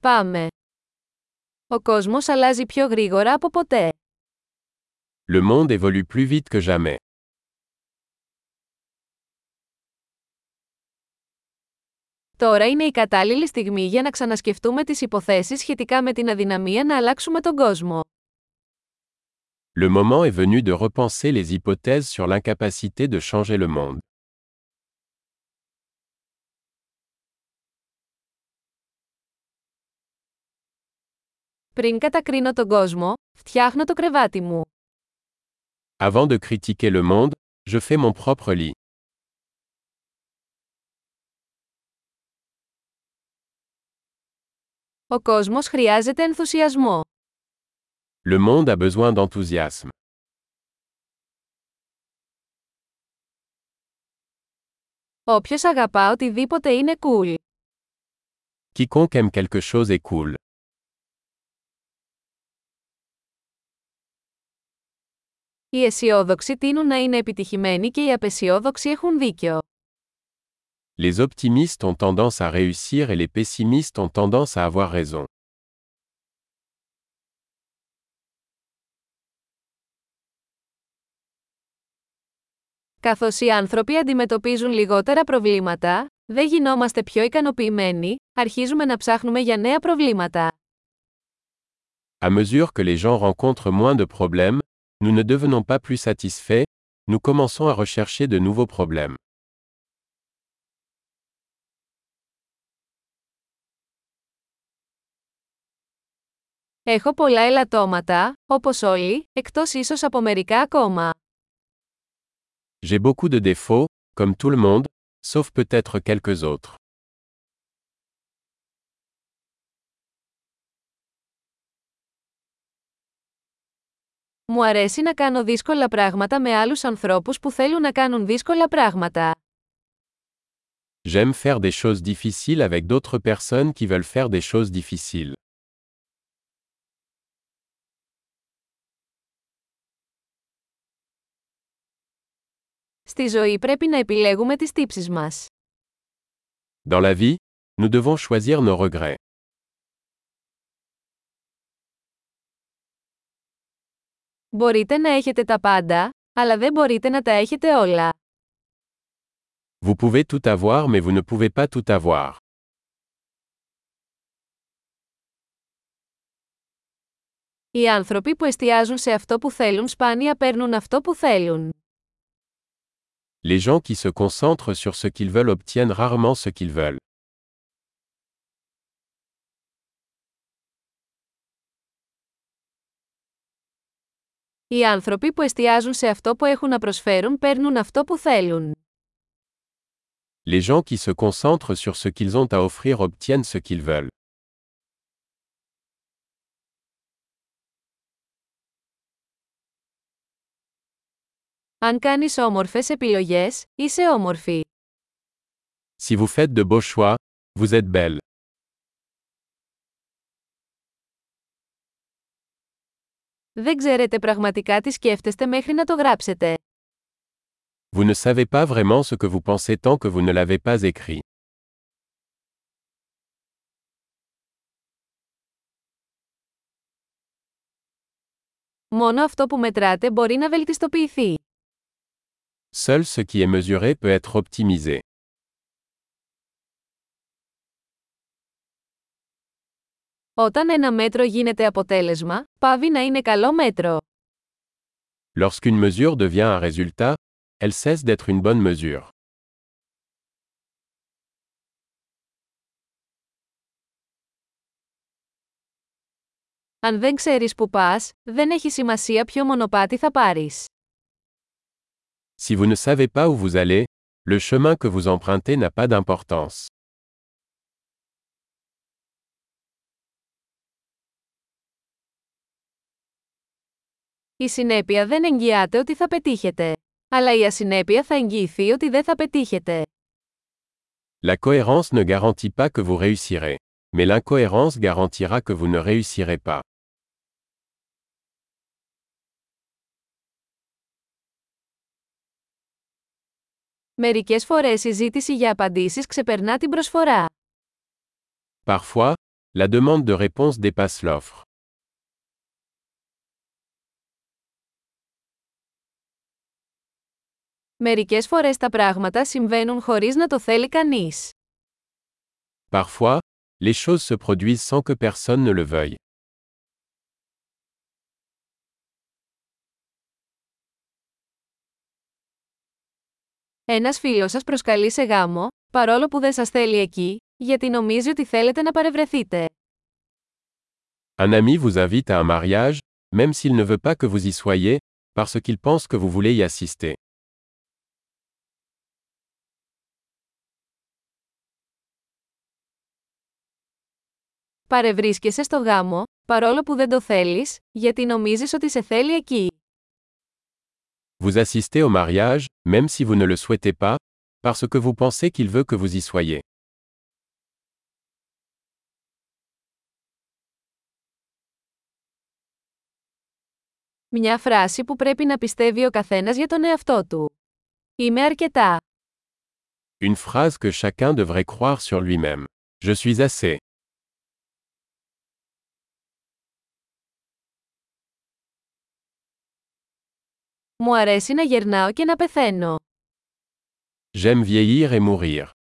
Πάμε. Ο κόσμος αλλάζει πιο γρήγορα από ποτέ. Le monde évolue plus vite que jamais. Τώρα είναι η κατάλληλη στιγμή για να ξανασκεφτούμε τις υποθέσεις σχετικά με την αδυναμία να αλλάξουμε τον κόσμο. Le moment est venu de repenser les hypothèses sur l'incapacité de changer le monde. Πριν κατακρίνω τον κόσμο, φτιάχνω το κρεβάτι μου. Avant de critiquer le monde, je fais mon propre lit. Ο κόσμος χρειάζεται ενθουσιασμό. Le monde a besoin d'enthousiasme. Όποιος αγαπά οτιδήποτε είναι cool. Quiconque aime quelque chose est cool. Οι αισιόδοξοι τείνουν να είναι επιτυχημένοι και οι απεσιόδοξοι έχουν δίκιο. Les optimistes ont tendance à réussir et les pessimistes ont tendance à avoir raison. Καθώς οι άνθρωποι αντιμετωπίζουν λιγότερα προβλήματα, δεν γινόμαστε πιο ικανοποιημένοι, αρχίζουμε να ψάχνουμε για νέα προβλήματα. À mesure que les gens rencontrent moins de problèmes, nous ne devenons pas plus satisfaits, nous commençons à rechercher de nouveaux problèmes. Έχω πολλά ελαττώματα, όπως όλοι, εκτός ίσως από μερικά ακόμα. J'ai beaucoup de défauts, comme tout le monde, sauf peut-être quelques autres. Μου αρέσει να κάνω δύσκολα πράγματα με άλλους ανθρώπους που θέλουν να κάνουν δύσκολα πράγματα. J'aime faire des choses difficiles avec d'autres personnes qui veulent faire des choses difficiles. Στη ζωή πρέπει να επιλέγουμε τις τύψεις μας. Dans la vie, nous devons choisir nos regrets. Μπορείτε να έχετε τα πάντα, αλλά δεν μπορείτε να τα έχετε όλα. Vous pouvez tout avoir mais vous ne pouvez pas tout avoir. Οι άνθρωποι που εστιάζουν σε αυτό που θέλουν σπάνια παίρνουν αυτό που θέλουν. Les gens qui se concentrent sur ce qu'ils veulent obtiennent rarement ce qu'ils veulent. Οι άνθρωποι που εστιάζουν σε αυτό που έχουν να προσφέρουν παίρνουν αυτό που θέλουν. Les gens qui se concentrent sur ce qu'ils ont à offrir obtiennent ce qu'ils veulent. Αν κάνεις όμορφες επιλογές, είσαι όμορφη. Si vous faites de beaux choix, vous êtes belle. Δεν ξέρετε πραγματικά τι σκέφτεστε μέχρι να το γράψετε. Vous ne savez pas vraiment ce que vous pensez tant que vous ne l'avez pas écrit. Μόνο αυτό που μετράτε μπορεί να βελτιστοποιηθεί. Seul ce qui est mesuré peut être optimisé. Όταν ένα μέτρο γίνεται αποτέλεσμα, πάβει να είναι καλό μέτρο. Lorsqu'une mesure devient un résultat, elle cesse d'être une bonne mesure. Αν δεν ξέρεις που πας, δεν έχει σημασία ποιο μονοπάτι θα πάρεις. Si vous ne savez pas où vous allez, le chemin que vous empruntez n'a pas d'importance. Η συνέπεια δεν εγγυάται ότι θα πετύχετε. Αλλά η ασυνέπεια θα εγγυηθεί ότι δεν θα πετύχετε. La cohérence ne garantit pas que vous réussirez. Mais l'incohérence garantira que vous ne réussirez pas. Μερικές φορές η ζήτηση για απαντήσεις ξεπερνά την προσφορά. Parfois, La demande de réponse dépasse l'offre. Μερικές φορές τα πράγματα συμβαίνουν χωρίς να το θέλει κανείς. Parfois, les choses se produisent sans que personne ne le veuille. Ένας φίλος σας προσκαλεί σε γάμο, παρόλο που δεν σας θέλει εκεί, γιατί νομίζει ότι θέλετε να παρευρεθείτε. Un ami vous invite à un mariage, même s'il ne veut pas que vous y soyez, parce qu'il pense que vous voulez y assister. Παρευρίσκεσαι στο γάμο, παρόλο που δεν το θέλεις, γιατί νομίζεις ότι σε θέλει εκεί. Vous assistez au mariage, même si vous ne le souhaitez pas, parce que vous pensez qu'il veut que vous y soyez. Μια φράση που πρέπει να πιστεύει ο καθένας για τον εαυτό του. Είμαι αρκετά. Une phrase que chacun devrait croire sur lui-même. Je suis assez. Μου αρέσει να γερνάω και να πεθαίνω. J'aime vieillir et mourir.